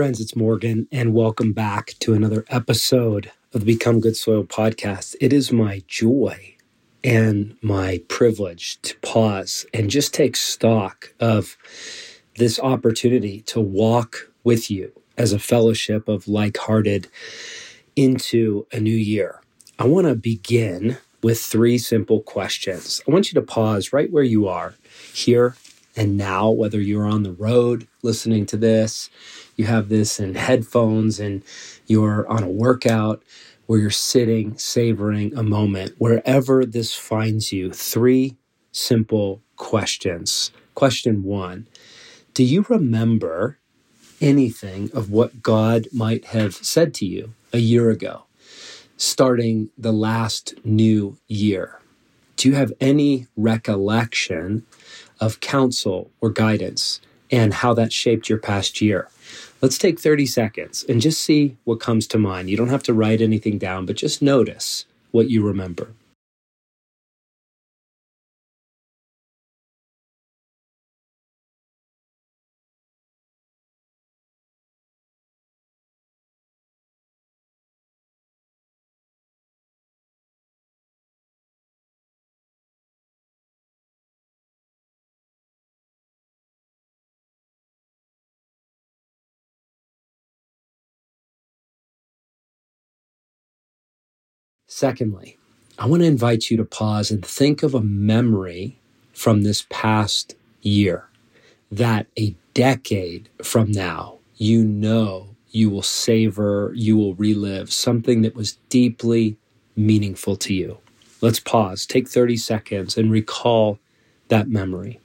Friends, it's Morgan, and welcome back to another episode of the Become Good Soil podcast. It is my joy and my privilege to pause and just take stock of this opportunity to walk with you as a fellowship of like hearted into a new year. I want to begin with three simple questions. I want you to pause right where you are here and now, whether you're on the road listening to this, you have this in headphones, and you're on a workout where you're sitting, savoring a moment, wherever this finds you, three simple questions. Question one Do you remember anything of what God might have said to you a year ago, starting the last new year? Do you have any recollection of counsel or guidance and how that shaped your past year. Let's take 30 seconds and just see what comes to mind. You don't have to write anything down, but just notice what you remember. Secondly, I want to invite you to pause and think of a memory from this past year that a decade from now, you know you will savor, you will relive something that was deeply meaningful to you. Let's pause, take 30 seconds, and recall that memory.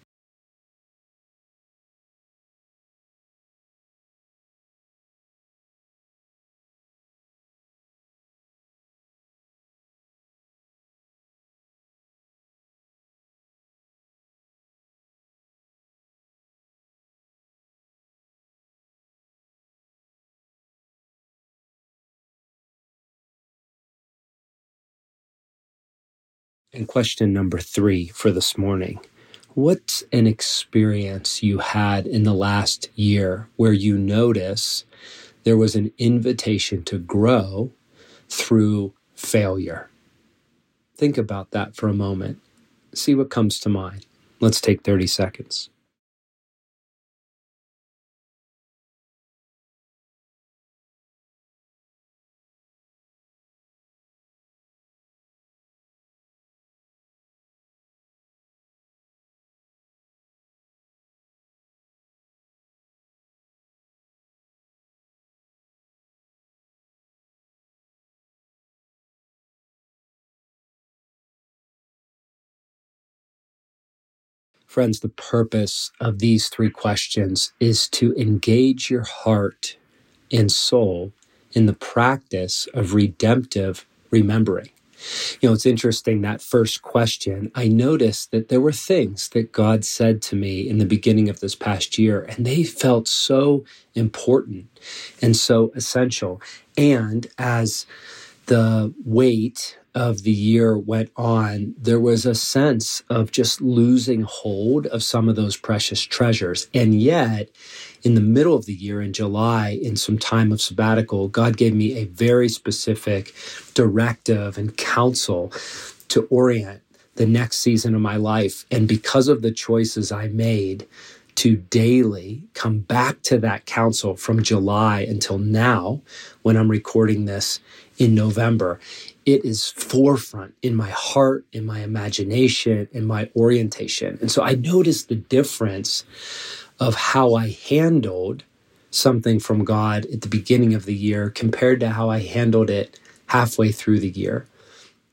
And question number three for this morning What's an experience you had in the last year where you notice there was an invitation to grow through failure? Think about that for a moment. See what comes to mind. Let's take 30 seconds. Friends, the purpose of these three questions is to engage your heart and soul in the practice of redemptive remembering. You know, it's interesting that first question. I noticed that there were things that God said to me in the beginning of this past year, and they felt so important and so essential. And as the weight of the year went on, there was a sense of just losing hold of some of those precious treasures. And yet, in the middle of the year, in July, in some time of sabbatical, God gave me a very specific directive and counsel to orient the next season of my life. And because of the choices I made, to daily come back to that counsel from July until now, when I'm recording this in November, it is forefront in my heart, in my imagination, in my orientation. And so I noticed the difference of how I handled something from God at the beginning of the year compared to how I handled it halfway through the year.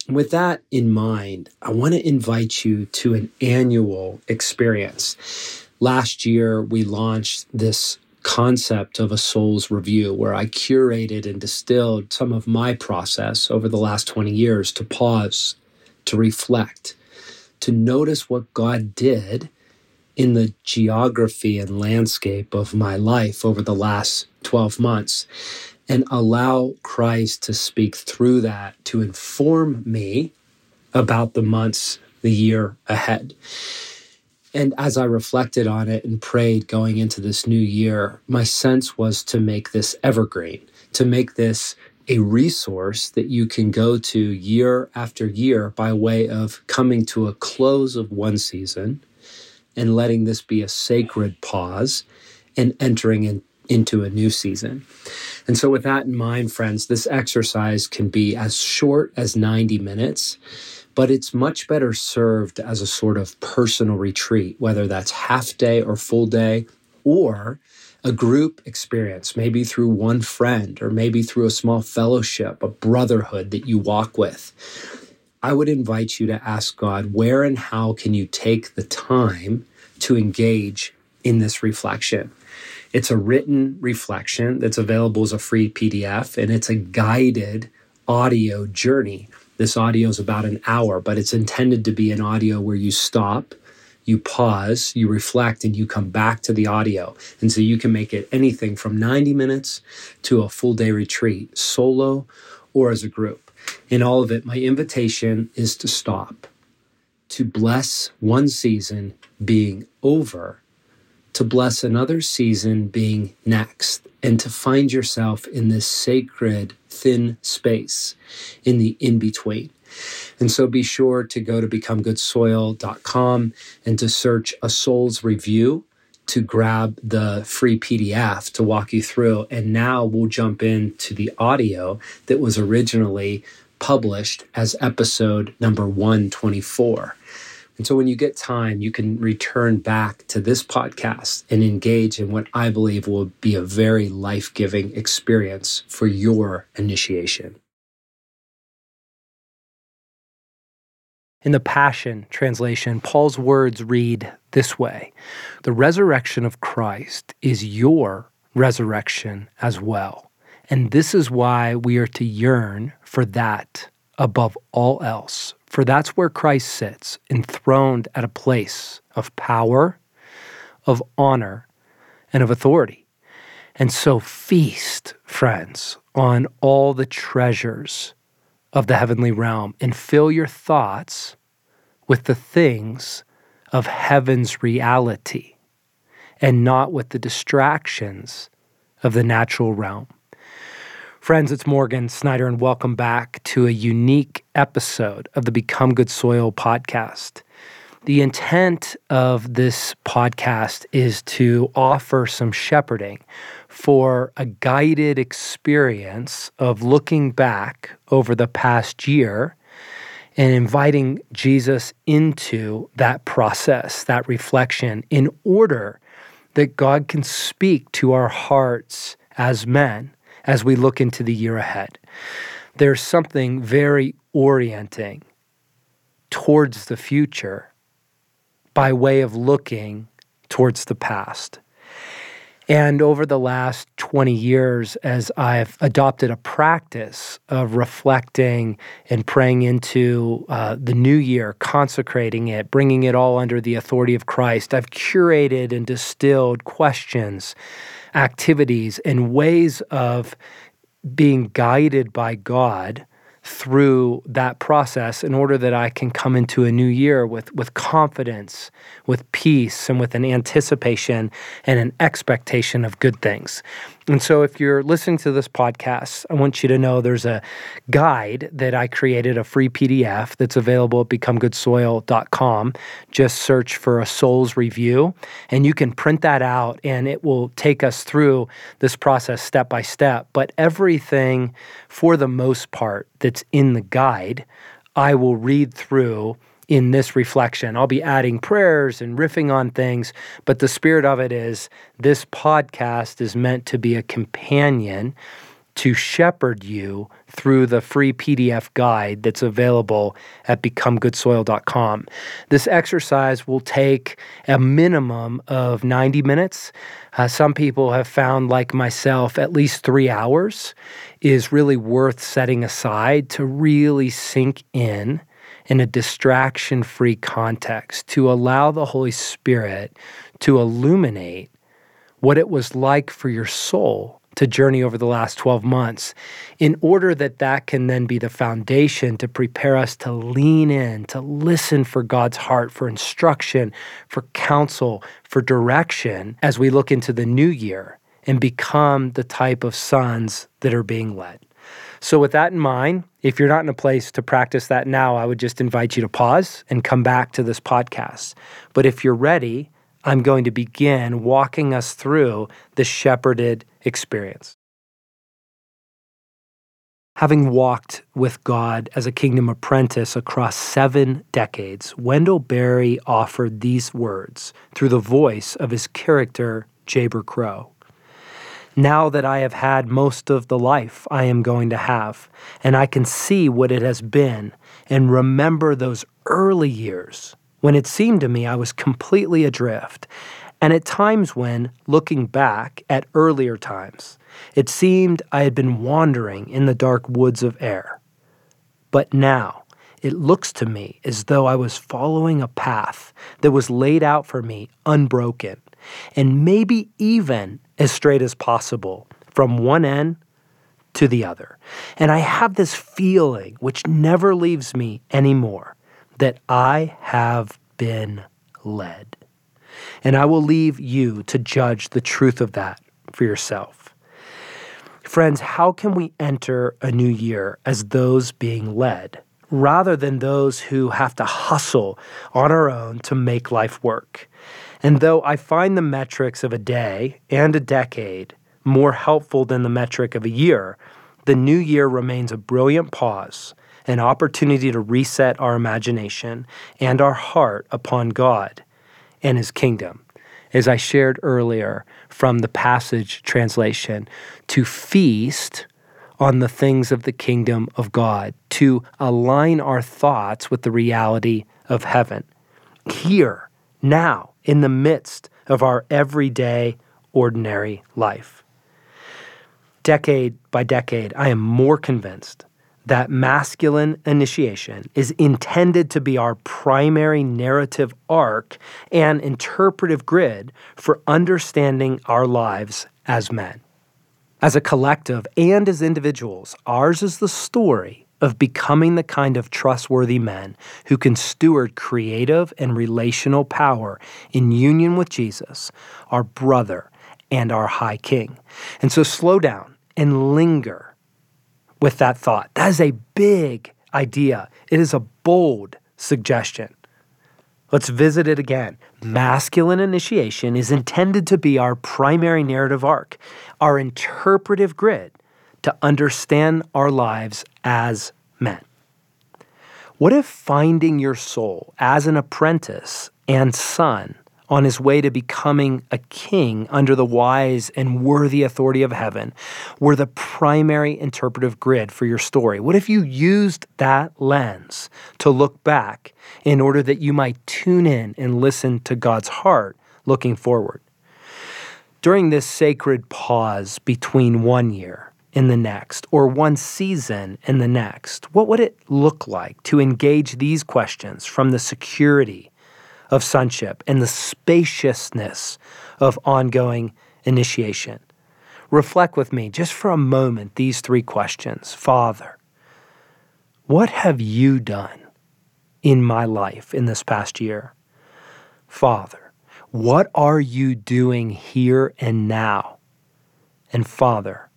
With that in mind, I want to invite you to an annual experience. Last year, we launched this concept of a soul's review where I curated and distilled some of my process over the last 20 years to pause, to reflect, to notice what God did in the geography and landscape of my life over the last 12 months and allow Christ to speak through that to inform me about the months, the year ahead. And as I reflected on it and prayed going into this new year, my sense was to make this evergreen, to make this a resource that you can go to year after year by way of coming to a close of one season and letting this be a sacred pause and entering in, into a new season. And so, with that in mind, friends, this exercise can be as short as 90 minutes, but it's much better served as a sort of personal retreat, whether that's half day or full day, or a group experience, maybe through one friend or maybe through a small fellowship, a brotherhood that you walk with. I would invite you to ask God, where and how can you take the time to engage in this reflection? It's a written reflection that's available as a free PDF, and it's a guided audio journey. This audio is about an hour, but it's intended to be an audio where you stop you pause, you reflect, and you come back to the audio. And so you can make it anything from 90 minutes to a full day retreat, solo or as a group. In all of it, my invitation is to stop, to bless one season being over, to bless another season being next, and to find yourself in this sacred thin space in the in between. And so be sure to go to becomegoodsoil.com and to search a soul's review to grab the free PDF to walk you through. And now we'll jump into the audio that was originally published as episode number 124. And so when you get time, you can return back to this podcast and engage in what I believe will be a very life giving experience for your initiation. In the Passion translation, Paul's words read this way The resurrection of Christ is your resurrection as well. And this is why we are to yearn for that above all else. For that's where Christ sits, enthroned at a place of power, of honor, and of authority. And so feast, friends, on all the treasures of the heavenly realm and fill your thoughts with the things of heaven's reality and not with the distractions of the natural realm. Friends, it's Morgan Snyder, and welcome back to a unique episode of the Become Good Soil podcast. The intent of this podcast is to offer some shepherding for a guided experience of looking back over the past year and inviting Jesus into that process, that reflection, in order that God can speak to our hearts as men as we look into the year ahead. There's something very orienting towards the future by way of looking towards the past. And over the last 20 years, as I've adopted a practice of reflecting and praying into uh, the new year, consecrating it, bringing it all under the authority of Christ, I've curated and distilled questions, activities, and ways of being guided by God through that process in order that I can come into a new year with, with confidence, with peace, and with an anticipation and an expectation of good things. And so, if you're listening to this podcast, I want you to know there's a guide that I created, a free PDF that's available at becomegoodsoil.com. Just search for a soul's review, and you can print that out, and it will take us through this process step by step. But everything, for the most part, that's in the guide, I will read through in this reflection. I'll be adding prayers and riffing on things, but the spirit of it is this podcast is meant to be a companion to shepherd you through the free PDF guide that's available at becomegoodsoil.com. This exercise will take a minimum of 90 minutes. Uh, some people have found, like myself, at least three hours is really worth setting aside to really sink in in a distraction free context to allow the Holy Spirit to illuminate what it was like for your soul to journey over the last 12 months in order that that can then be the foundation to prepare us to lean in, to listen for God's heart, for instruction, for counsel, for direction as we look into the new year and become the type of sons that are being led. So, with that in mind, if you're not in a place to practice that now, I would just invite you to pause and come back to this podcast. But if you're ready, I'm going to begin walking us through the shepherded experience. Having walked with God as a kingdom apprentice across seven decades, Wendell Berry offered these words through the voice of his character, Jayber Crow. Now that I have had most of the life I am going to have, and I can see what it has been and remember those early years when it seemed to me I was completely adrift, and at times when, looking back at earlier times, it seemed I had been wandering in the dark woods of air. But now, it looks to me as though I was following a path that was laid out for me unbroken, and maybe even as straight as possible from one end to the other. And I have this feeling, which never leaves me anymore, that I have been led. And I will leave you to judge the truth of that for yourself. Friends, how can we enter a new year as those being led rather than those who have to hustle on our own to make life work? And though I find the metrics of a day and a decade more helpful than the metric of a year, the new year remains a brilliant pause, an opportunity to reset our imagination and our heart upon God and His kingdom. As I shared earlier from the Passion translation, to feast on the things of the kingdom of God, to align our thoughts with the reality of heaven. Here, now, in the midst of our everyday, ordinary life. Decade by decade, I am more convinced that masculine initiation is intended to be our primary narrative arc and interpretive grid for understanding our lives as men. As a collective and as individuals, ours is the story of becoming the kind of trustworthy men who can steward creative and relational power in union with Jesus, our brother and our high king. And so slow down and linger with that thought. That is a big idea, it is a bold suggestion. Let's visit it again. Masculine initiation is intended to be our primary narrative arc, our interpretive grid to understand our lives as men. What if finding your soul as an apprentice and son on his way to becoming a king under the wise and worthy authority of heaven were the primary interpretive grid for your story? What if you used that lens to look back in order that you might tune in and listen to God's heart looking forward? During this sacred pause between one year in the next or one season in the next? What would it look like to engage these questions from the security of sonship and the spaciousness of ongoing initiation? Reflect with me just for a moment these three questions. Father, what have you done in my life in this past year? Father, what are you doing here and now? And Father,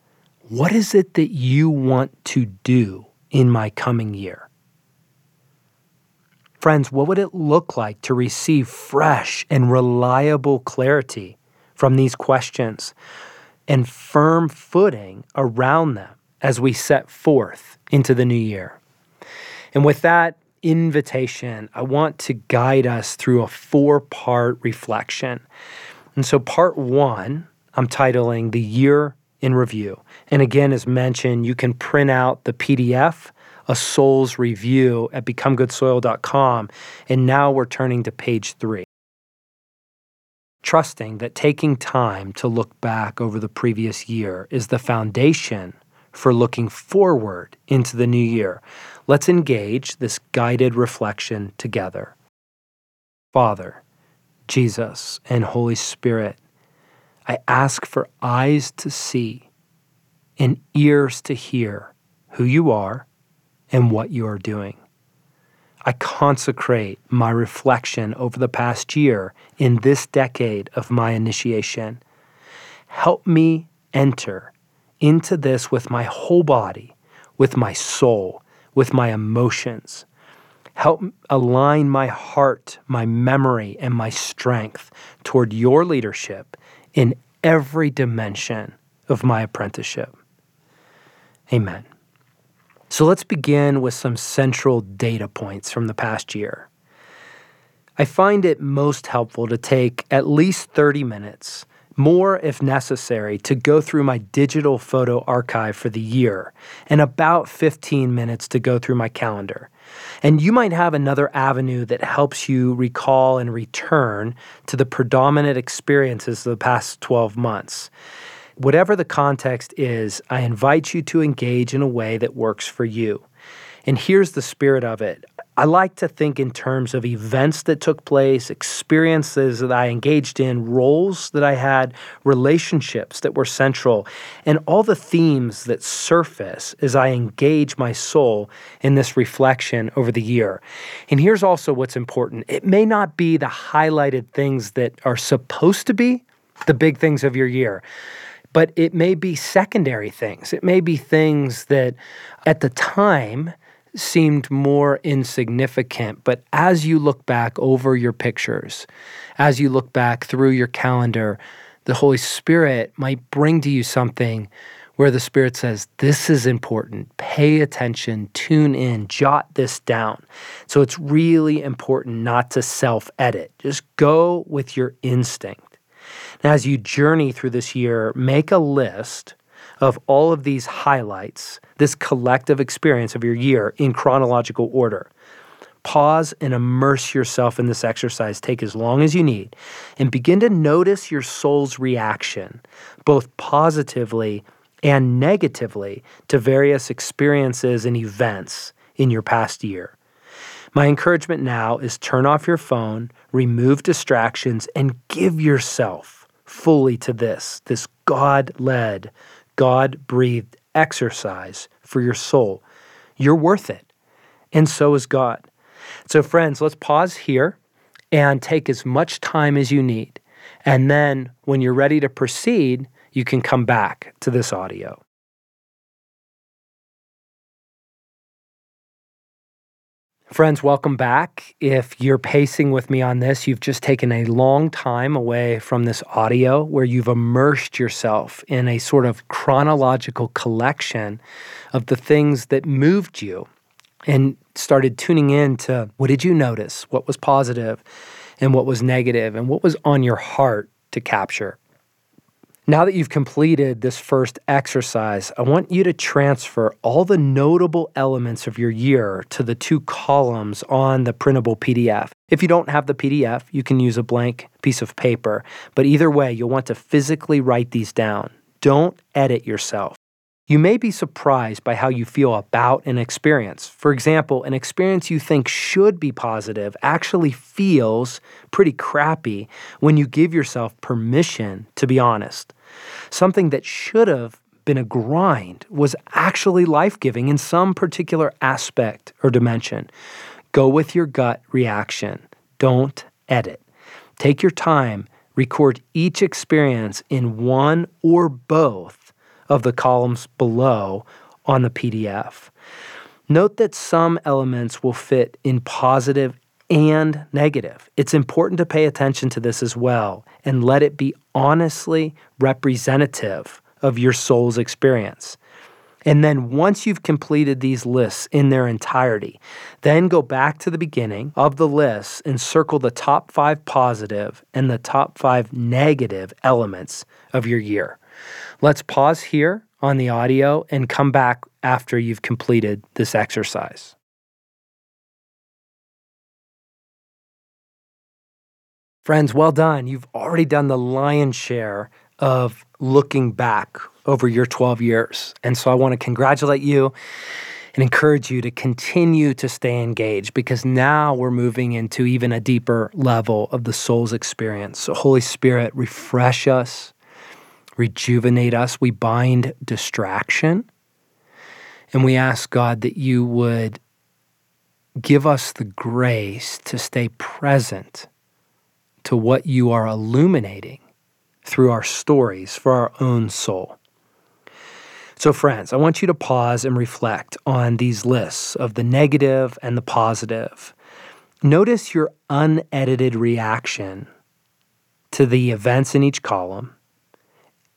what is it that you want to do in my coming year? Friends, what would it look like to receive fresh and reliable clarity from these questions and firm footing around them as we set forth into the new year? And with that invitation, I want to guide us through a four part reflection. And so, part one, I'm titling The Year in review. And again, as mentioned, you can print out the PDF, a soul's review at becomegoodsoil.com. And now we're turning to page three. Trusting that taking time to look back over the previous year is the foundation for looking forward into the new year. Let's engage this guided reflection together. Father, Jesus, and Holy Spirit, I ask for eyes to see and ears to hear who you are and what you are doing. I consecrate my reflection over the past year in this decade of my initiation. Help me enter into this with my whole body, with my soul, with my emotions. Help align my heart, my memory, and my strength toward your leadership in every dimension of my apprenticeship. Amen. So let's begin with some central data points from the past year. I find it most helpful to take at least 30 minutes, more if necessary, to go through my digital photo archive for the year, and about 15 minutes to go through my calendar. And you might have another avenue that helps you recall and return to the predominant experiences of the past 12 months. Whatever the context is, I invite you to engage in a way that works for you. And here's the spirit of it I like to think in terms of events that took place, experiences that I engaged in, roles that I had, relationships that were central, and all the themes that surface as I engage my soul in this reflection over the year. And here's also what's important it may not be the highlighted things that are supposed to be the big things of your year but it may be secondary things. It may be things that at the time seemed more insignificant. But as you look back over your pictures, as you look back through your calendar, the Holy Spirit might bring to you something where the Spirit says, This is important. Pay attention, tune in, jot this down. So it's really important not to self edit. Just go with your instinct. Now, as you journey through this year, make a list of all of these highlights, this collective experience of your year in chronological order. Pause and immerse yourself in this exercise. Take as long as you need and begin to notice your soul's reaction, both positively and negatively, to various experiences and events in your past year. My encouragement now is turn off your phone, remove distractions, and give yourself fully to this, this God led God breathed exercise for your soul. You're worth it. And so is God. So, friends, let's pause here and take as much time as you need. And then when you're ready to proceed, you can come back to this audio. Friends, welcome back. If you're pacing with me on this, you've just taken a long time away from this audio where you've immersed yourself in a sort of chronological collection of the things that moved you and started tuning in to what did you notice, what was positive and what was negative, and what was on your heart to capture. Now that you've completed this first exercise, I want you to transfer all the notable elements of your year to the two columns on the printable PDF. If you don't have the PDF, you can use a blank piece of paper, but either way, you'll want to physically write these down. Don't edit yourself. You may be surprised by how you feel about an experience. For example, an experience you think should be positive actually feels pretty crappy when you give yourself permission to be honest. Something that should have been a grind was actually life giving in some particular aspect or dimension. Go with your gut reaction. Don't edit. Take your time, record each experience in one or both of the columns below on the PDF. Note that some elements will fit in positive and negative. It's important to pay attention to this as well and let it be honestly representative of your soul's experience. And then once you've completed these lists in their entirety, then go back to the beginning of the list and circle the top five positive and the top five negative elements of your year. Let's pause here on the audio and come back after you've completed this exercise. Friends, well done. You've already done the lion's share of looking back over your 12 years. And so I want to congratulate you and encourage you to continue to stay engaged because now we're moving into even a deeper level of the soul's experience. So, Holy Spirit, refresh us, rejuvenate us. We bind distraction. And we ask God that you would give us the grace to stay present to what you are illuminating through our stories for our own soul. So, friends, I want you to pause and reflect on these lists of the negative and the positive. Notice your unedited reaction to the events in each column,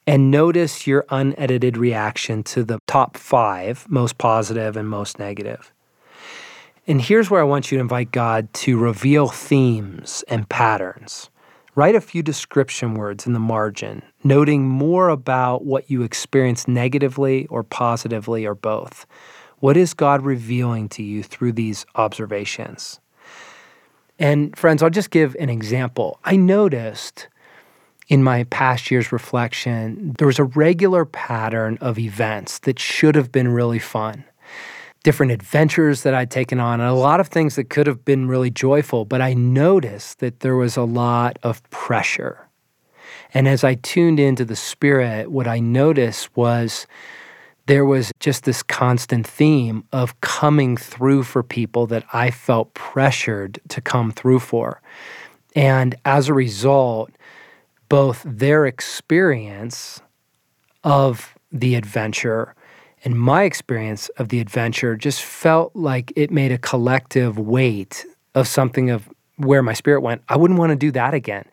and notice your unedited reaction to the top five most positive and most negative. And here's where I want you to invite God to reveal themes and patterns. Write a few description words in the margin, noting more about what you experience negatively or positively or both. What is God revealing to you through these observations? And friends, I'll just give an example. I noticed in my past year's reflection, there was a regular pattern of events that should have been really fun different adventures that I'd taken on, and a lot of things that could have been really joyful. But I noticed that there was a lot of pressure. And as I tuned into the spirit, what I noticed was there was just this constant theme of coming through for people that I felt pressured to come through for. And as a result, both their experience of the adventure and my experience of the adventure just felt like it made a collective weight of something of where my spirit went, I wouldn't want to do that again.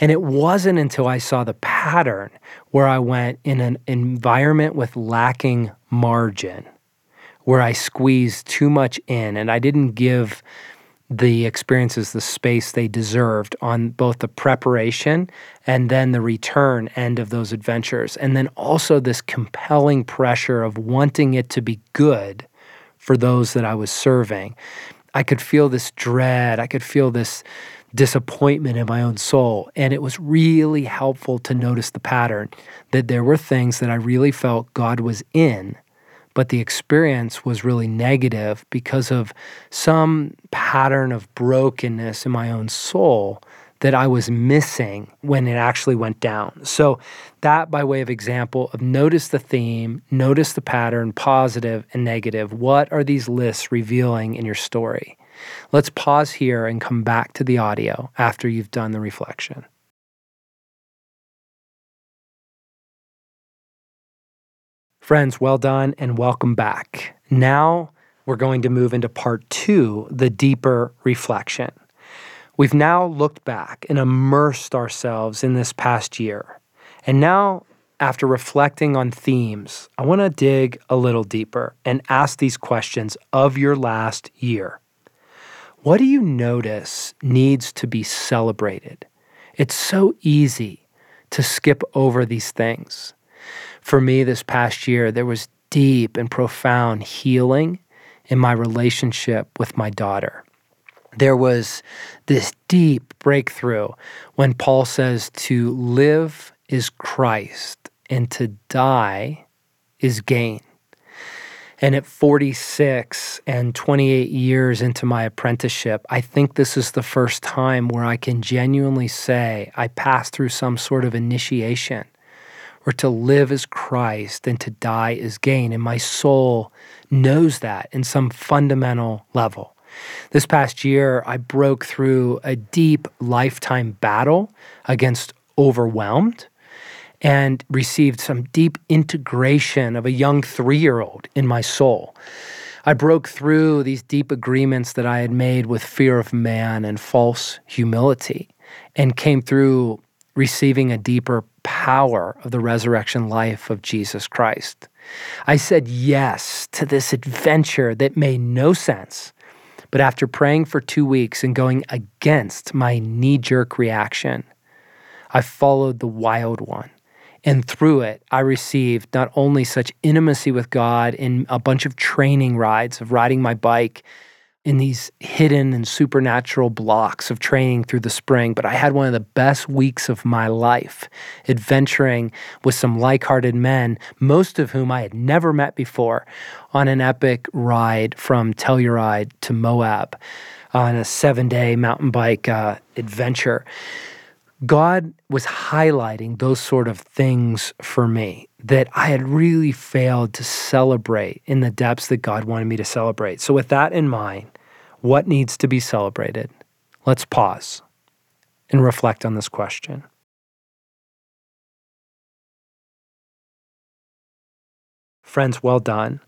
And it wasn't until I saw the pattern where I went in an environment with lacking margin, where I squeezed too much in and I didn't give the experiences the space they deserved on both the preparation and then the return end of those adventures. And then also this compelling pressure of wanting it to be good for those that I was serving. I could feel this dread, I could feel this disappointment in my own soul. And it was really helpful to notice the pattern that there were things that I really felt God was in but the experience was really negative because of some pattern of brokenness in my own soul that I was missing when it actually went down. So, that by way of example of notice the theme, notice the pattern, positive and negative. What are these lists revealing in your story? Let's pause here and come back to the audio after you've done the reflection. Friends, well done and welcome back. Now we're going to move into part two the deeper reflection. We've now looked back and immersed ourselves in this past year. And now, after reflecting on themes, I want to dig a little deeper and ask these questions of your last year. What do you notice needs to be celebrated? It's so easy to skip over these things for me this past year, there was deep and profound healing in my relationship with my daughter. There was this deep breakthrough when Paul says to live is Christ and to die is gain. And at 46 and 28 years into my apprenticeship, I think this is the first time where I can genuinely say I passed through some sort of initiation or to live as Christ and to die as gain. And my soul knows that in some fundamental level. This past year, I broke through a deep lifetime battle against overwhelmed and received some deep integration of a young three year old in my soul. I broke through these deep agreements that I had made with fear of man and false humility and came through receiving a deeper power of the resurrection life of Jesus Christ. I said yes to this adventure that made no sense. But after praying for two weeks and going against my knee jerk reaction, I followed the wild one. And through it, I received not only such intimacy with God in a bunch of training rides of riding my bike in these hidden and supernatural blocks of training through the spring, but I had one of the best weeks of my life adventuring with some like hearted men, most of whom I had never met before, on an epic ride from Telluride to Moab on a seven day mountain bike uh, adventure. God was highlighting those sort of things for me that I had really failed to celebrate in the depths that God wanted me to celebrate. So, with that in mind, what needs to be celebrated? Let's pause and reflect on this question. Friends, well done.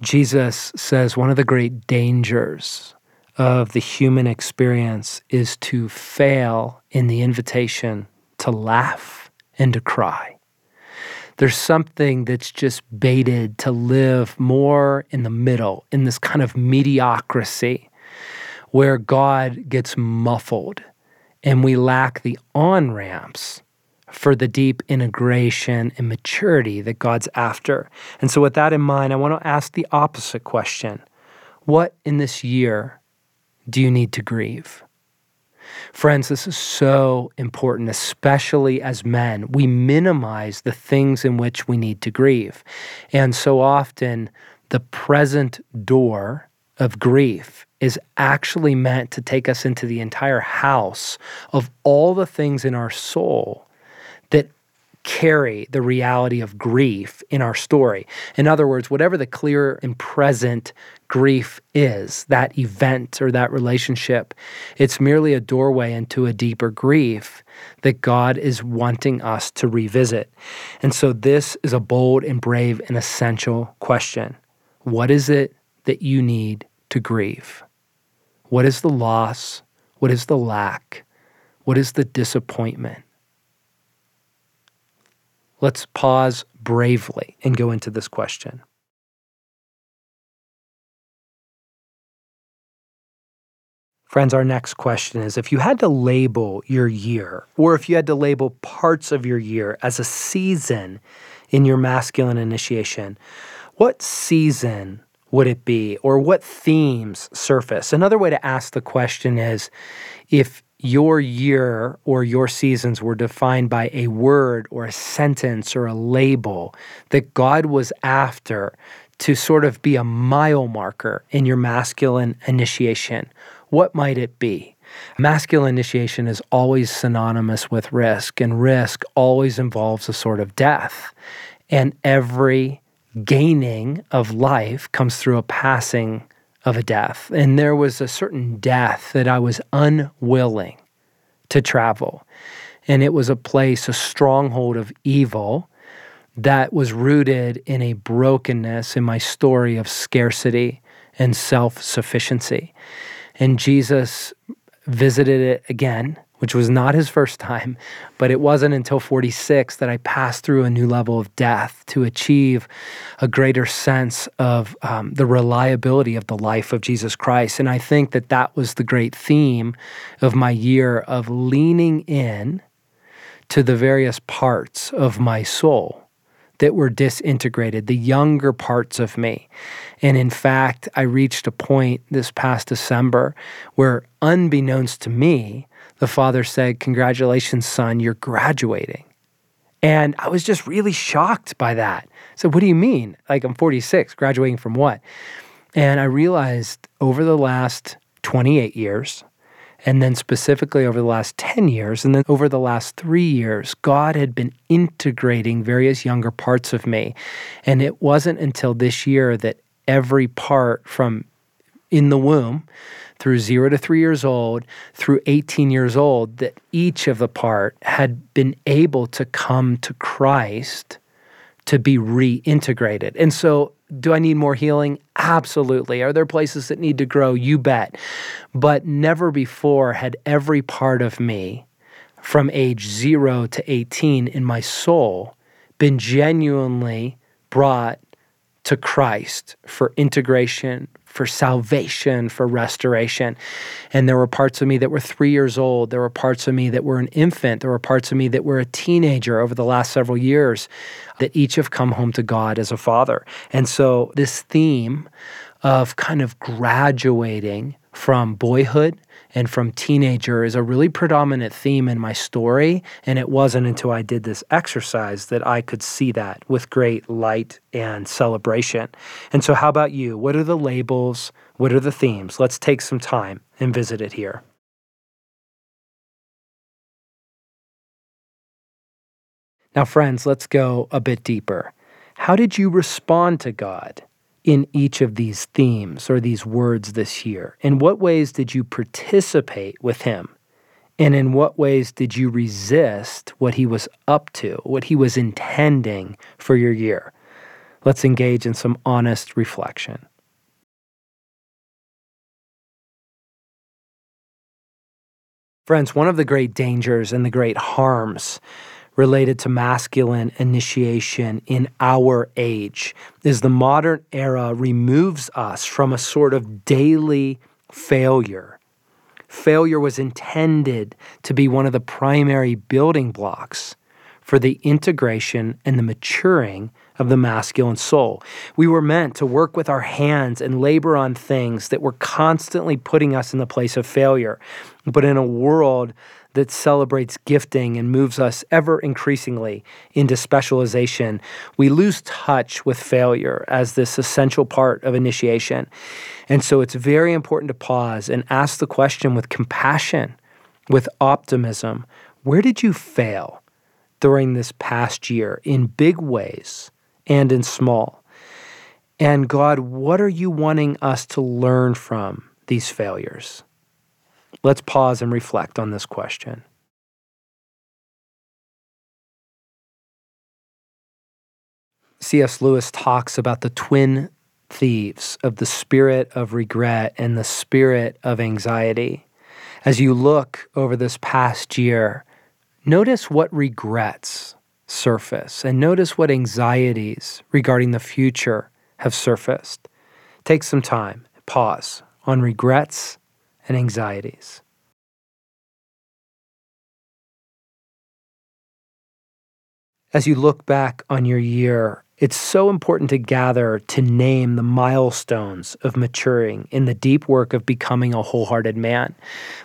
Jesus says one of the great dangers of the human experience is to fail in the invitation to laugh and to cry. There's something that's just baited to live more in the middle, in this kind of mediocrity where God gets muffled and we lack the on ramps for the deep integration and maturity that God's after. And so, with that in mind, I want to ask the opposite question What in this year do you need to grieve? Friends, this is so important, especially as men. We minimize the things in which we need to grieve. And so often, the present door of grief is actually meant to take us into the entire house of all the things in our soul carry the reality of grief in our story. In other words, whatever the clear and present grief is, that event or that relationship, it's merely a doorway into a deeper grief that God is wanting us to revisit. And so, this is a bold and brave and essential question What is it that you need to grieve? What is the loss? What is the lack? What is the disappointment? Let's pause bravely and go into this question. Friends, our next question is if you had to label your year, or if you had to label parts of your year as a season in your masculine initiation, what season would it be? Or what themes surface? Another way to ask the question is if your year or your seasons were defined by a word or a sentence or a label that God was after to sort of be a mile marker in your masculine initiation, what might it be? Masculine initiation is always synonymous with risk, and risk always involves a sort of death. And every gaining of life comes through a passing of a death. And there was a certain death that I was unwilling to travel. And it was a place, a stronghold of evil that was rooted in a brokenness in my story of scarcity and self sufficiency. And Jesus visited it again which was not his first time, but it wasn't until 46 that I passed through a new level of death to achieve a greater sense of um, the reliability of the life of Jesus Christ. And I think that that was the great theme of my year of leaning in to the various parts of my soul that were disintegrated, the younger parts of me. And in fact, I reached a point this past December where, unbeknownst to me, the father said, Congratulations, son, you're graduating. And I was just really shocked by that. So, what do you mean? Like, I'm 46, graduating from what? And I realized over the last 28 years, and then specifically over the last 10 years, and then over the last three years, God had been integrating various younger parts of me. And it wasn't until this year that every part from in the womb through zero to three years old, through 18 years old, that each of the part had been able to come to Christ to be reintegrated. And so, do I need more healing? Absolutely. Are there places that need to grow? You bet. But never before had every part of me from age zero to 18 in my soul been genuinely brought to Christ for integration, for salvation, for restoration. And there were parts of me that were three years old. There were parts of me that were an infant. There were parts of me that were a teenager over the last several years that each have come home to God as a father. And so, this theme of kind of graduating from boyhood and from teenager is a really predominant theme in my story. And it wasn't until I did this exercise that I could see that with great light and celebration. And so, how about you? What are the labels? What are the themes? Let's take some time and visit it here. Now, friends, let's go a bit deeper. How did you respond to God in each of these themes or these words this year? In what ways did you participate with Him? And in what ways did you resist what He was up to, what He was intending for your year? Let's engage in some honest reflection. Friends, one of the great dangers and the great harms related to masculine initiation in our age is the modern era removes us from a sort of daily failure. Failure was intended to be one of the primary building blocks for the integration and the maturing of the masculine soul. We were meant to work with our hands and labor on things that were constantly putting us in the place of failure. But in a world that celebrates gifting and moves us ever increasingly into specialization, we lose touch with failure as this essential part of initiation. And so it's very important to pause and ask the question with compassion, with optimism where did you fail during this past year in big ways and in small? And God, what are you wanting us to learn from these failures? Let's pause and reflect on this question. C.S. Lewis talks about the twin thieves of the spirit of regret and the spirit of anxiety. As you look over this past year, notice what regrets surface and notice what anxieties regarding the future have surfaced. Take some time, pause on regrets and anxieties. As you look back on your year, it's so important to gather to name the milestones of maturing in the deep work of becoming a wholehearted man.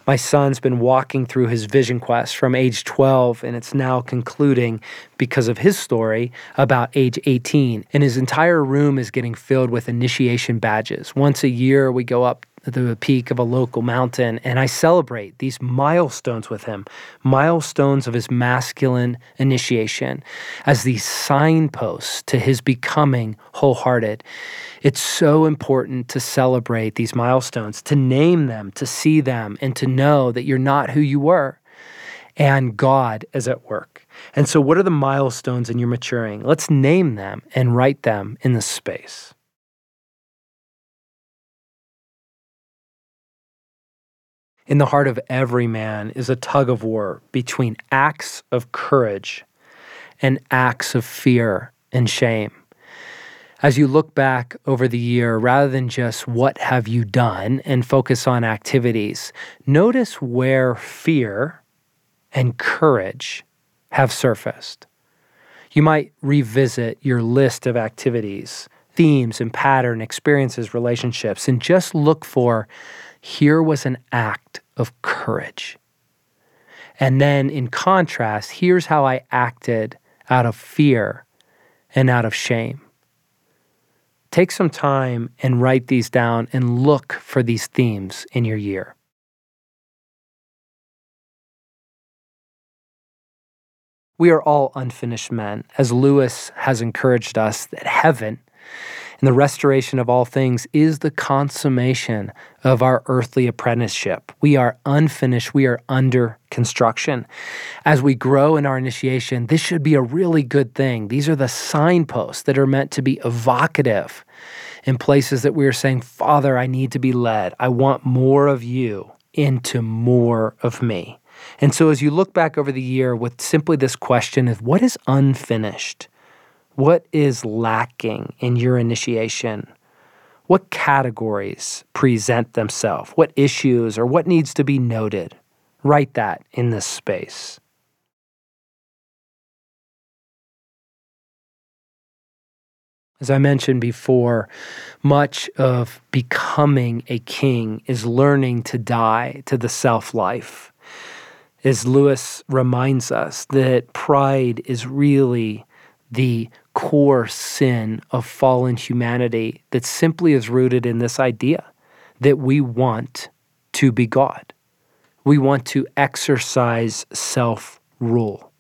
My son's been walking through his vision quest from age 12, and it's now concluding because of his story about age 18. And his entire room is getting filled with initiation badges. Once a year, we go up the peak of a local mountain, and I celebrate these milestones with him, milestones of his masculine initiation, as these signposts to his becoming wholehearted. It's so important to celebrate these milestones, to name them, to see them, and to know that you're not who you were. And God is at work. And so, what are the milestones in your maturing? Let's name them and write them in the space. In the heart of every man is a tug of war between acts of courage and acts of fear and shame. As you look back over the year, rather than just what have you done and focus on activities, notice where fear and courage have surfaced. You might revisit your list of activities, themes and pattern, experiences, relationships, and just look for here was an act of courage. And then, in contrast, here's how I acted out of fear and out of shame. Take some time and write these down and look for these themes in your year. We are all unfinished men, as Lewis has encouraged us that heaven and the restoration of all things is the consummation of our earthly apprenticeship. We are unfinished, we are under construction. As we grow in our initiation, this should be a really good thing. These are the signposts that are meant to be evocative in places that we are saying, Father, I need to be led. I want more of you into more of me. And so, as you look back over the year with simply this question of what is unfinished, what is lacking in your initiation? What categories present themselves? What issues or what needs to be noted? Write that in this space. As I mentioned before, much of becoming a king is learning to die to the self life. As Lewis reminds us, that pride is really the core sin of fallen humanity that simply is rooted in this idea that we want to be God. We want to exercise self rule.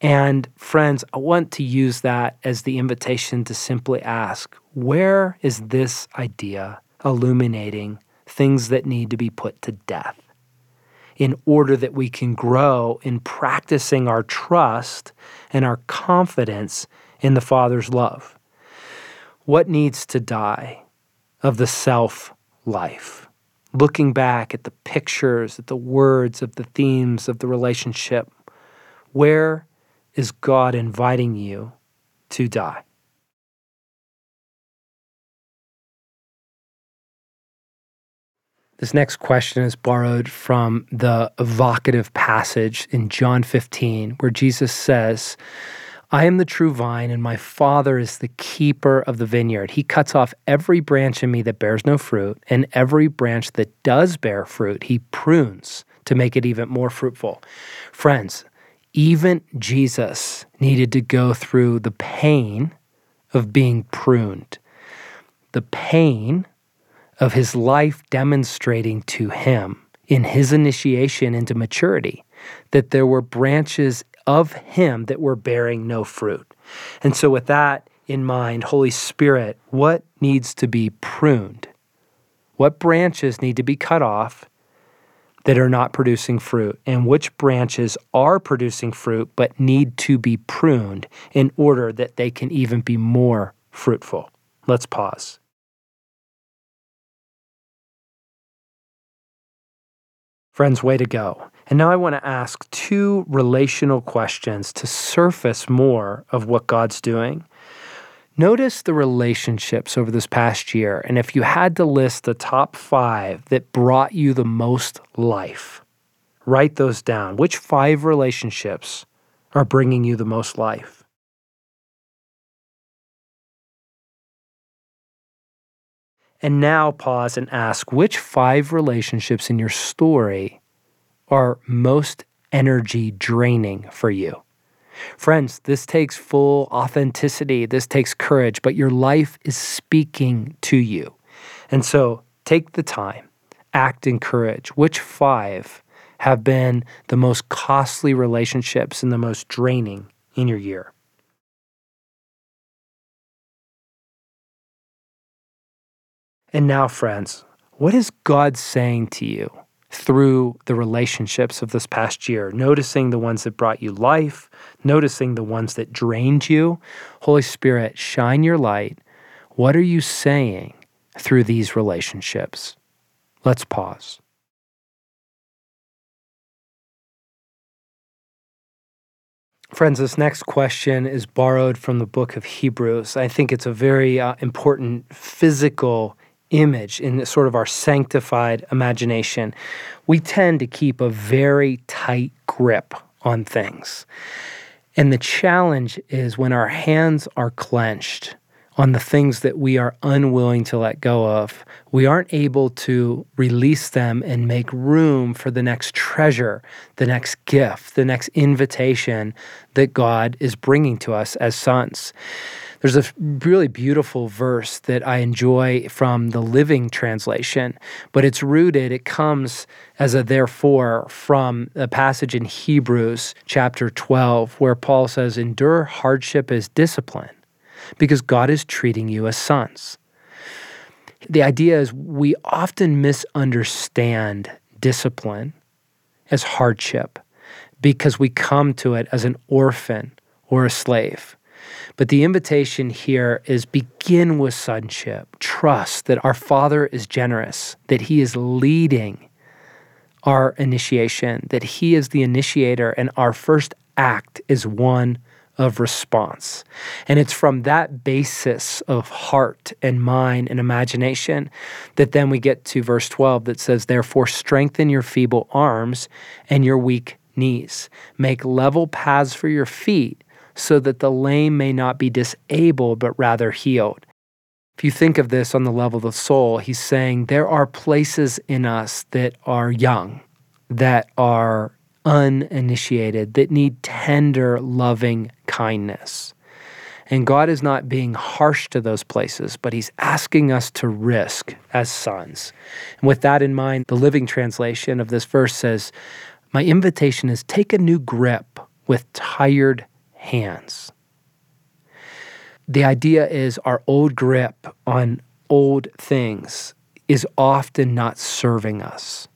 And friends, I want to use that as the invitation to simply ask where is this idea illuminating things that need to be put to death in order that we can grow in practicing our trust and our confidence in the Father's love? What needs to die of the self life? Looking back at the pictures, at the words, of the themes of the relationship, where is God inviting you to die? This next question is borrowed from the evocative passage in John 15, where Jesus says, I am the true vine, and my Father is the keeper of the vineyard. He cuts off every branch in me that bears no fruit, and every branch that does bear fruit, he prunes to make it even more fruitful. Friends, even Jesus needed to go through the pain of being pruned, the pain of his life demonstrating to him in his initiation into maturity that there were branches of him that were bearing no fruit. And so, with that in mind, Holy Spirit, what needs to be pruned? What branches need to be cut off that are not producing fruit and which branches are producing fruit but need to be pruned in order that they can even be more fruitful. Let's pause. Friends, way to go. And now I want to ask two relational questions to surface more of what God's doing Notice the relationships over this past year, and if you had to list the top five that brought you the most life, write those down. Which five relationships are bringing you the most life? And now pause and ask which five relationships in your story are most energy draining for you? Friends, this takes full authenticity. This takes courage, but your life is speaking to you. And so take the time, act in courage. Which five have been the most costly relationships and the most draining in your year? And now, friends, what is God saying to you through the relationships of this past year, noticing the ones that brought you life, noticing the ones that drained you. Holy Spirit, shine your light. What are you saying through these relationships? Let's pause. Friends, this next question is borrowed from the book of Hebrews. I think it's a very uh, important physical image in sort of our sanctified imagination, we tend to keep a very tight grip on things. And the challenge is when our hands are clenched on the things that we are unwilling to let go of, we aren't able to release them and make room for the next treasure, the next gift, the next invitation that God is bringing to us as sons. There's a really beautiful verse that I enjoy from the Living Translation, but it's rooted, it comes as a therefore from a passage in Hebrews chapter 12, where Paul says, Endure hardship as discipline because God is treating you as sons. The idea is we often misunderstand discipline as hardship because we come to it as an orphan or a slave. But the invitation here is begin with sonship. Trust that our Father is generous, that He is leading our initiation, that He is the initiator, and our first act is one of response. And it's from that basis of heart and mind and imagination that then we get to verse 12 that says, Therefore, strengthen your feeble arms and your weak knees. Make level paths for your feet so that the lame may not be disabled, but rather healed. If you think of this on the level of the soul, he's saying there are places in us that are young, that are uninitiated, that need tender, loving kindness. And God is not being harsh to those places, but He's asking us to risk as sons. And with that in mind, the Living Translation of this verse says, My invitation is take a new grip with tired hands. The idea is our old grip on old things is often not serving us.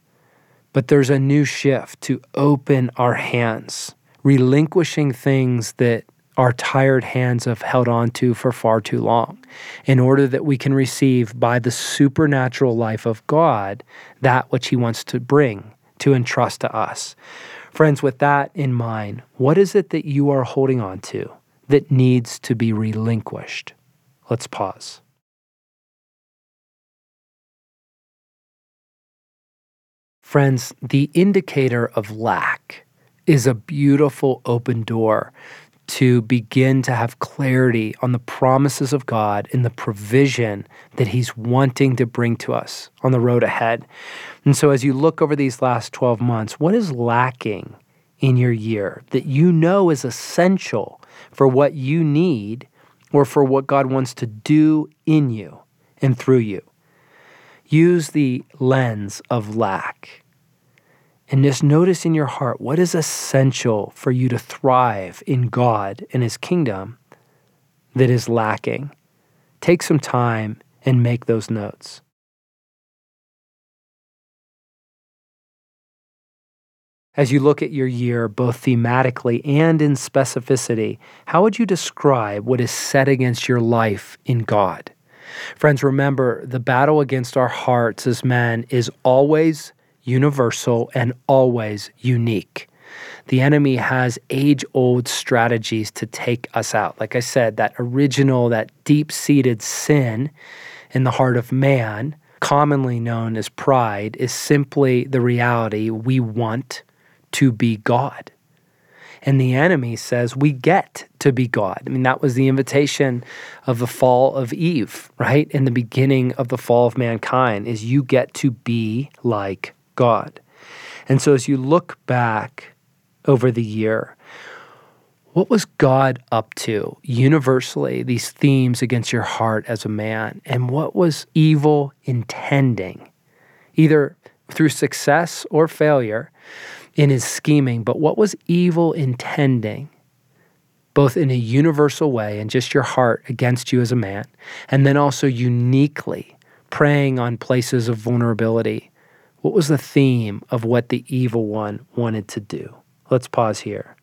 But there's a new shift to open our hands, relinquishing things that our tired hands have held on to for far too long, in order that we can receive by the supernatural life of God that which He wants to bring, to entrust to us. Friends, with that in mind, what is it that you are holding on to that needs to be relinquished? Let's pause. Friends, the indicator of lack is a beautiful open door to begin to have clarity on the promises of God and the provision that He's wanting to bring to us on the road ahead. And so, as you look over these last 12 months, what is lacking in your year that you know is essential for what you need or for what God wants to do in you and through you? Use the lens of lack and just notice in your heart what is essential for you to thrive in God and His kingdom that is lacking. Take some time and make those notes. As you look at your year, both thematically and in specificity, how would you describe what is set against your life in God? Friends, remember the battle against our hearts as men is always universal, and always unique. The enemy has age old strategies to take us out. Like I said, that original, that deep seated sin in the heart of man, commonly known as pride, is simply the reality we want to be God. And the enemy says we get to be God. I mean, that was the invitation of the fall of Eve, right? In the beginning of the fall of mankind, is you get to be like God. And so as you look back over the year, what was God up to universally, these themes against your heart as a man? And what was evil intending, either through success or failure in his scheming? But what was evil intending, both in a universal way and just your heart against you as a man, and then also uniquely preying on places of vulnerability what was the theme of what the evil one wanted to do? Let's pause here.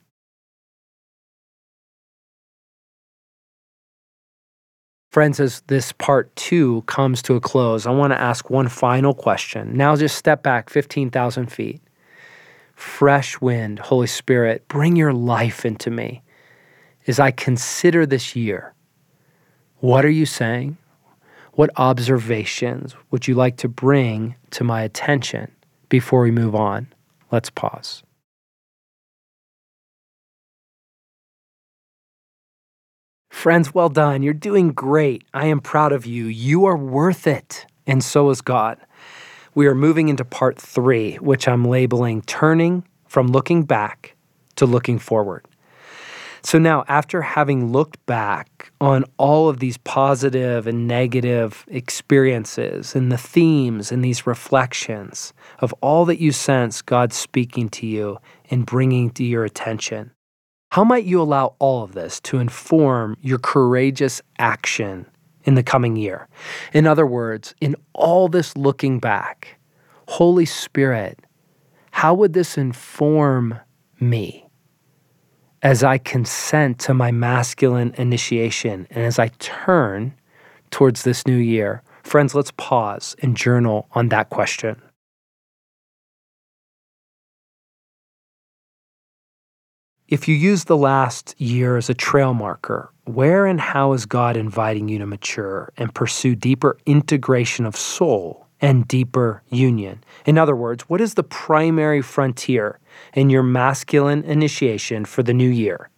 Friends, as this part two comes to a close, I want to ask one final question. Now, just step back 15,000 feet. Fresh wind, Holy Spirit, bring your life into me as I consider this year. What are you saying? What observations would you like to bring to my attention before we move on? Let's pause. Friends, well done. You're doing great. I am proud of you. You are worth it, and so is God. We are moving into part three, which I'm labeling Turning from Looking Back to Looking Forward. So now, after having looked back on all of these positive and negative experiences and the themes and these reflections of all that you sense God speaking to you and bringing to your attention, how might you allow all of this to inform your courageous action in the coming year? In other words, in all this looking back, Holy Spirit, how would this inform me? As I consent to my masculine initiation and as I turn towards this new year, friends, let's pause and journal on that question. If you use the last year as a trail marker, where and how is God inviting you to mature and pursue deeper integration of soul and deeper union. In other words, what is the primary frontier in your masculine initiation for the new year?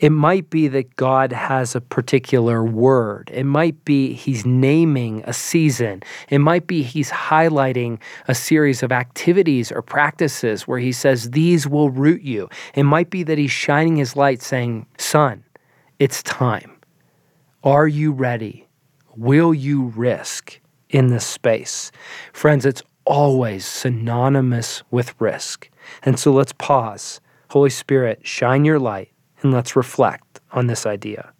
It might be that God has a particular word. It might be He's naming a season. It might be He's highlighting a series of activities or practices where He says, These will root you. It might be that He's shining His light saying, Son, it's time. Are you ready? Will you risk? In this space. Friends, it's always synonymous with risk. And so let's pause Holy Spirit, shine your light and let's reflect on this idea.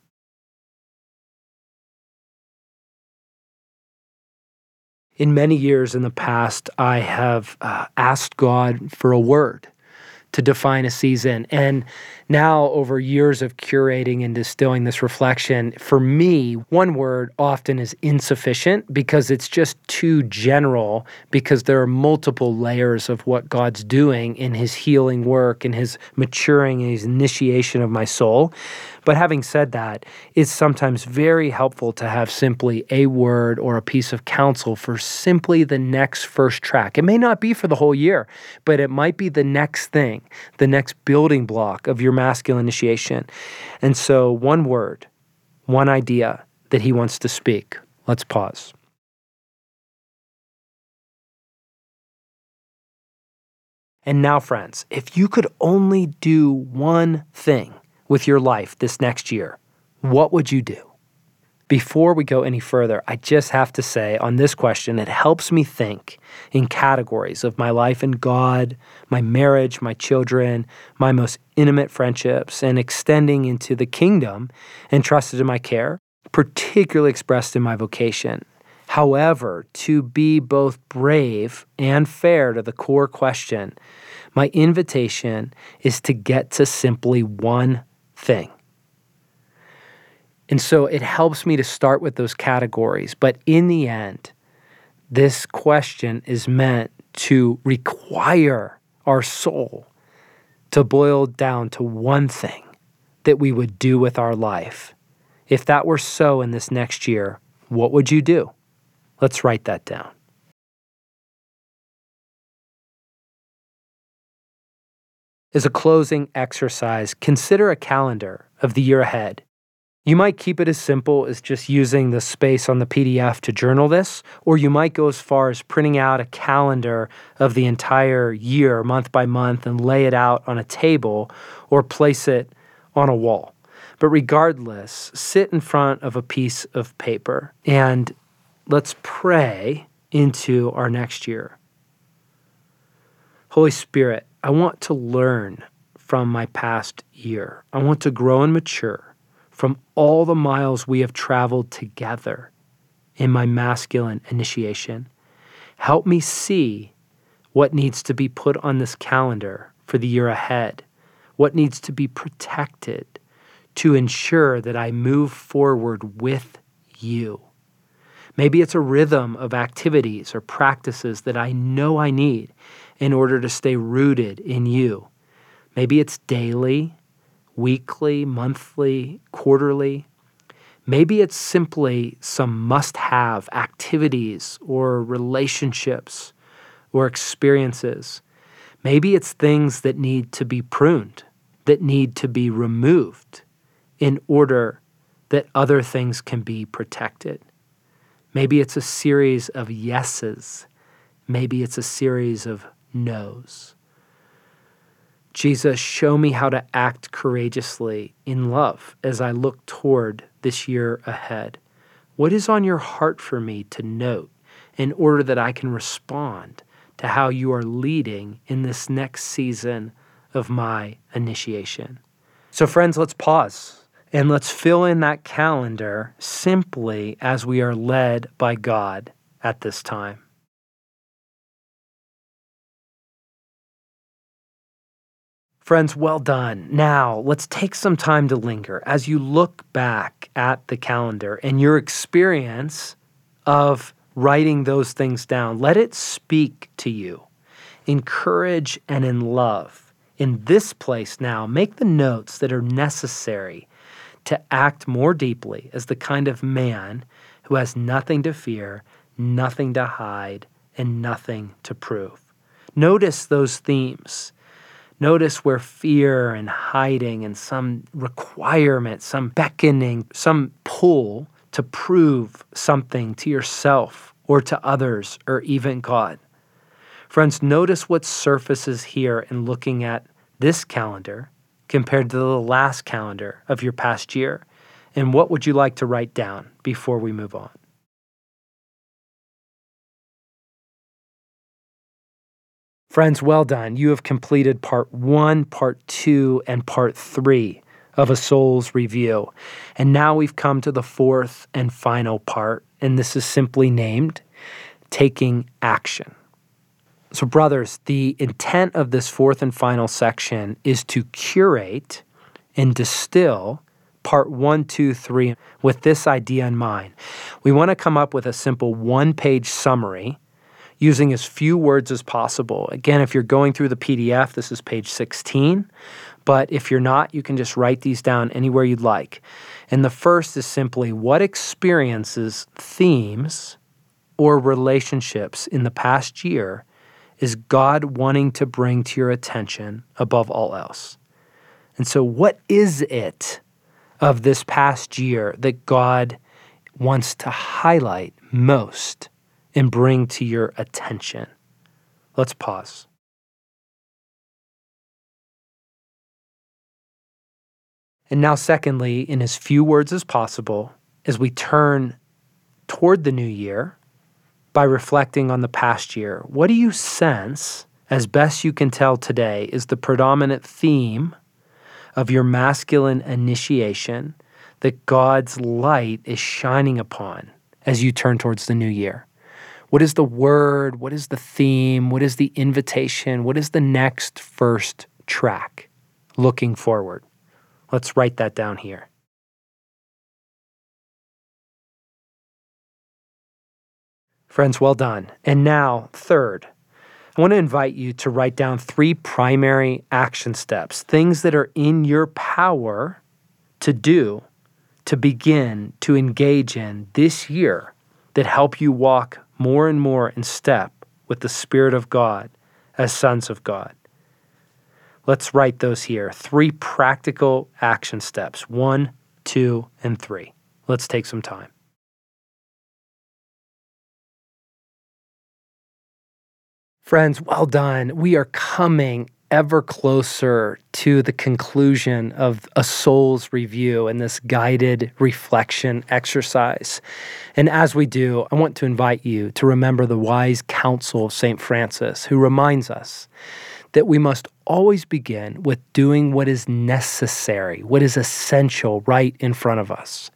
In many years in the past, I have uh, asked God for a word to define a season. And now, over years of curating and distilling this reflection, for me, one word often is insufficient because it's just too general, because there are multiple layers of what God's doing in his healing work and his maturing his initiation of my soul. But having said that, it's sometimes very helpful to have simply a word or a piece of counsel for simply the next first track. It may not be for the whole year, but it might be the next thing, the next building block of your masculine initiation. And so, one word, one idea that he wants to speak. Let's pause. And now, friends, if you could only do one thing with your life this next year, what would you do? Before we go any further, I just have to say on this question, it helps me think in categories of my life in God, my marriage, my children, my most intimate friendships, and extending into the kingdom entrusted in my care, particularly expressed in my vocation. However, to be both brave and fair to the core question, my invitation is to get to simply one thing and so it helps me to start with those categories. But in the end, this question is meant to require our soul to boil down to one thing that we would do with our life. If that were so in this next year, what would you do? Let's write that down. As a closing exercise, consider a calendar of the year ahead you might keep it as simple as just using the space on the PDF to journal this, or you might go as far as printing out a calendar of the entire year, month by month, and lay it out on a table or place it on a wall. But regardless, sit in front of a piece of paper and let's pray into our next year. Holy Spirit, I want to learn from my past year. I want to grow and mature from all the miles we have traveled together in my masculine initiation. Help me see what needs to be put on this calendar for the year ahead, what needs to be protected to ensure that I move forward with you. Maybe it's a rhythm of activities or practices that I know I need in order to stay rooted in you. Maybe it's daily weekly, monthly, quarterly. Maybe it's simply some must have activities or relationships or experiences. Maybe it's things that need to be pruned, that need to be removed in order that other things can be protected. Maybe it's a series of yeses. Maybe it's a series of no's. Jesus, show me how to act courageously in love as I look toward this year ahead. What is on your heart for me to note in order that I can respond to how you are leading in this next season of my initiation? So, friends, let's pause and let's fill in that calendar simply as we are led by God at this time. Friends, well done. Now, let's take some time to linger as you look back at the calendar and your experience of writing those things down. Let it speak to you. Encourage and in love. In this place now, make the notes that are necessary to act more deeply as the kind of man who has nothing to fear, nothing to hide, and nothing to prove. Notice those themes Notice where fear and hiding and some requirement, some beckoning, some pull to prove something to yourself or to others or even God. Friends, notice what surfaces here in looking at this calendar compared to the last calendar of your past year. And what would you like to write down before we move on? Friends, well done. You have completed part one, part two, and part three of a soul's review. And now we've come to the fourth and final part, and this is simply named taking action. So, brothers, the intent of this fourth and final section is to curate and distill part one, two, three with this idea in mind. We want to come up with a simple one page summary using as few words as possible. Again, if you're going through the PDF, this is page 16. But if you're not, you can just write these down anywhere you'd like. And the first is simply what experiences, themes, or relationships in the past year is God wanting to bring to your attention above all else? And so, what is it of this past year that God wants to highlight most and bring to your attention? Let's pause. And now, secondly, in as few words as possible, as we turn toward the new year by reflecting on the past year, what do you sense, as best you can tell today, is the predominant theme of your masculine initiation that God's light is shining upon as you turn towards the new year? What is the word? What is the theme? What is the invitation? What is the next first track looking forward? Let's write that down here. Friends, well done. And now, third, I want to invite you to write down three primary action steps, things that are in your power to do, to begin, to engage in this year that help you walk more and more in step with the Spirit of God as sons of God. Let's write those here. Three practical action steps one, two, and three. Let's take some time. Friends, well done. We are coming ever closer to the conclusion of a soul's review and this guided reflection exercise. And as we do, I want to invite you to remember the wise counsel of St. Francis, who reminds us that we must always begin with doing what is necessary, what is essential right in front of us.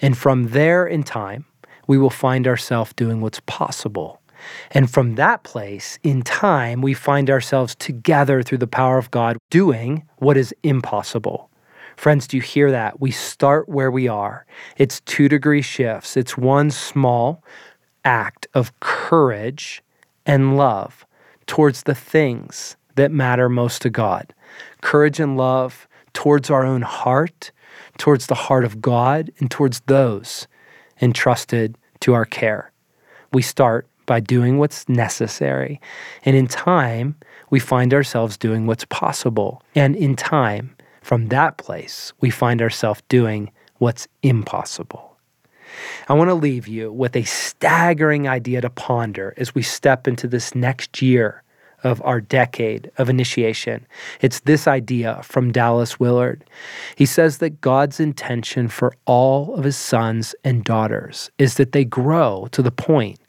And from there in time, we will find ourselves doing what's possible and from that place, in time, we find ourselves together through the power of God doing what is impossible. Friends, do you hear that? We start where we are. It's two degree shifts. It's one small act of courage and love towards the things that matter most to God. Courage and love towards our own heart, towards the heart of God, and towards those entrusted to our care. We start by doing what's necessary. And in time, we find ourselves doing what's possible. And in time, from that place, we find ourselves doing what's impossible. I want to leave you with a staggering idea to ponder as we step into this next year of our decade of initiation. It's this idea from Dallas Willard. He says that God's intention for all of his sons and daughters is that they grow to the point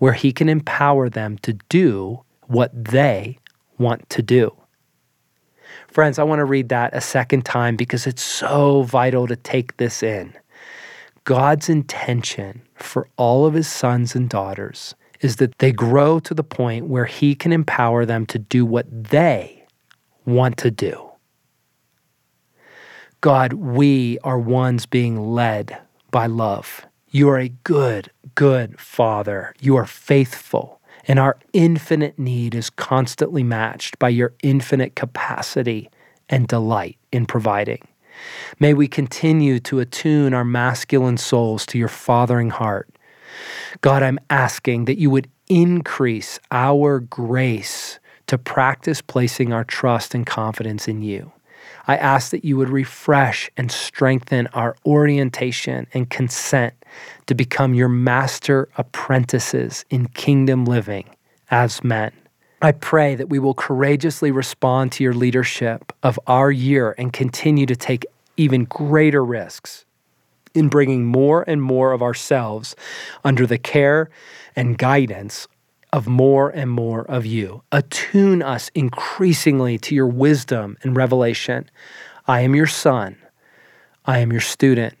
where He can empower them to do what they want to do. Friends, I want to read that a second time because it's so vital to take this in. God's intention for all of his sons and daughters is that they grow to the point where he can empower them to do what they want to do. God, we are ones being led by love. You are a good, good Father. You are faithful, and our infinite need is constantly matched by your infinite capacity and delight in providing. May we continue to attune our masculine souls to your fathering heart. God, I'm asking that you would increase our grace to practice placing our trust and confidence in you. I ask that you would refresh and strengthen our orientation and consent to become your master apprentices in kingdom living as men. I pray that we will courageously respond to your leadership of our year and continue to take even greater risks in bringing more and more of ourselves under the care and guidance of more and more of you. Attune us increasingly to your wisdom and revelation. I am your son. I am your student.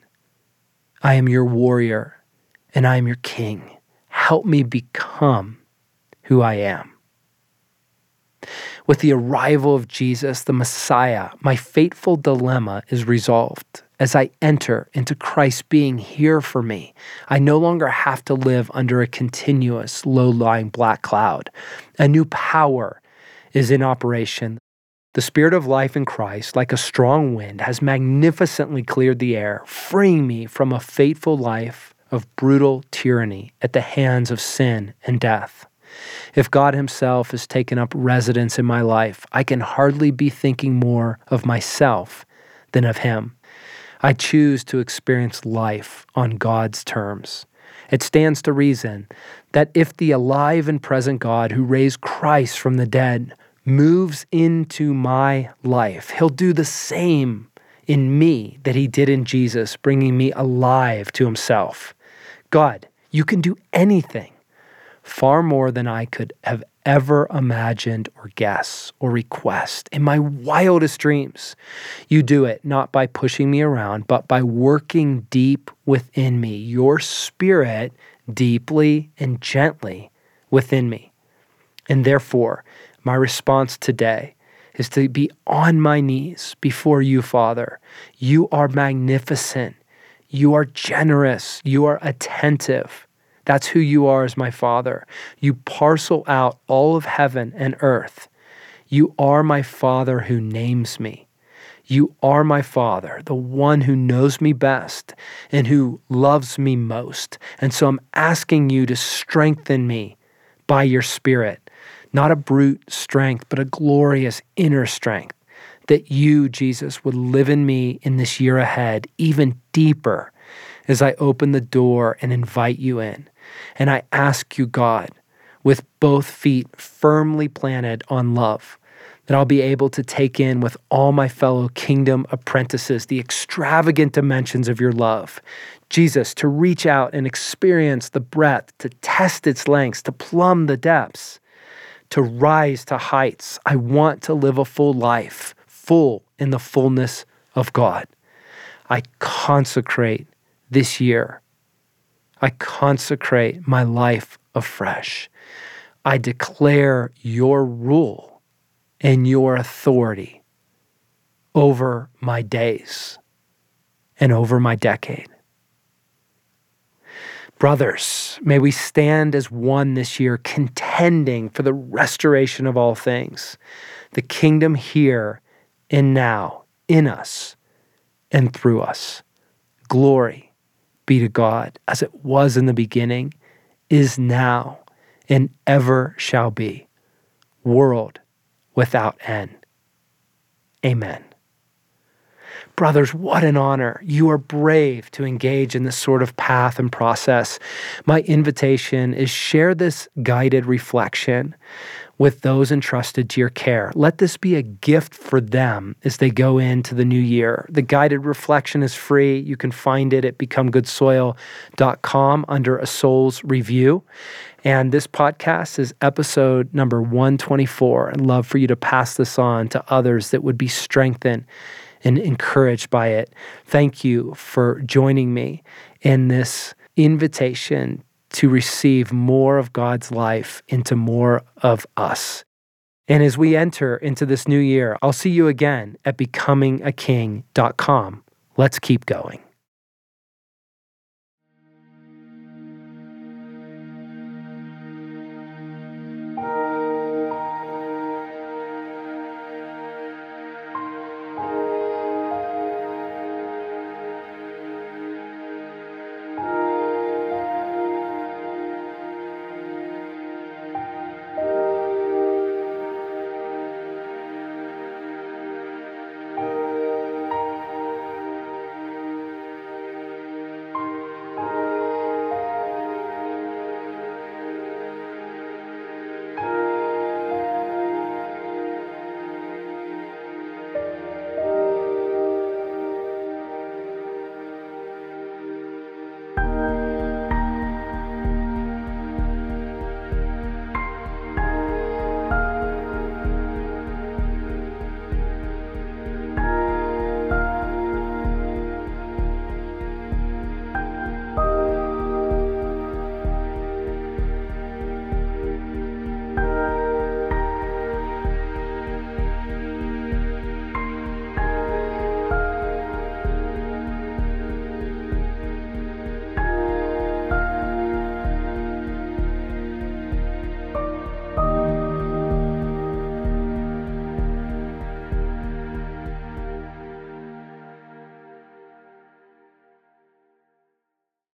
I am your warrior. And I am your king. Help me become who I am. With the arrival of Jesus, the Messiah, my fateful dilemma is resolved. As I enter into Christ being here for me, I no longer have to live under a continuous, low lying black cloud. A new power is in operation. The Spirit of life in Christ, like a strong wind, has magnificently cleared the air, freeing me from a fateful life of brutal tyranny at the hands of sin and death. If God Himself has taken up residence in my life, I can hardly be thinking more of myself than of Him. I choose to experience life on God's terms. It stands to reason that if the alive and present God who raised Christ from the dead moves into my life, He'll do the same in me that He did in Jesus, bringing me alive to Himself. God, you can do anything far more than I could have ever imagined or guess or request in my wildest dreams. You do it not by pushing me around, but by working deep within me, your spirit deeply and gently within me. And therefore, my response today is to be on my knees before you, Father. You are magnificent. You are generous. You are attentive. That's who you are as my Father. You parcel out all of heaven and earth. You are my Father who names me. You are my Father, the one who knows me best and who loves me most. And so I'm asking you to strengthen me by your Spirit, not a brute strength, but a glorious inner strength. That you, Jesus, would live in me in this year ahead, even deeper as I open the door and invite you in. And I ask you, God, with both feet firmly planted on love, that I'll be able to take in with all my fellow kingdom apprentices the extravagant dimensions of your love. Jesus, to reach out and experience the breadth, to test its lengths, to plumb the depths, to rise to heights. I want to live a full life, full in the fullness of God. I consecrate this year I consecrate my life afresh. I declare your rule and your authority over my days and over my decade. Brothers, may we stand as one this year, contending for the restoration of all things, the kingdom here and now, in us and through us. Glory be to God as it was in the beginning, is now, and ever shall be, world without end. Amen. Brothers, what an honor. You are brave to engage in this sort of path and process. My invitation is share this guided reflection with those entrusted to your care. Let this be a gift for them as they go into the new year. The guided reflection is free. You can find it at becomegoodsoil.com under a soul's review. And this podcast is episode number 124. I'd love for you to pass this on to others that would be strengthened and encouraged by it. Thank you for joining me in this invitation to receive more of God's life into more of us. And as we enter into this new year, I'll see you again at becomingaking.com. Let's keep going.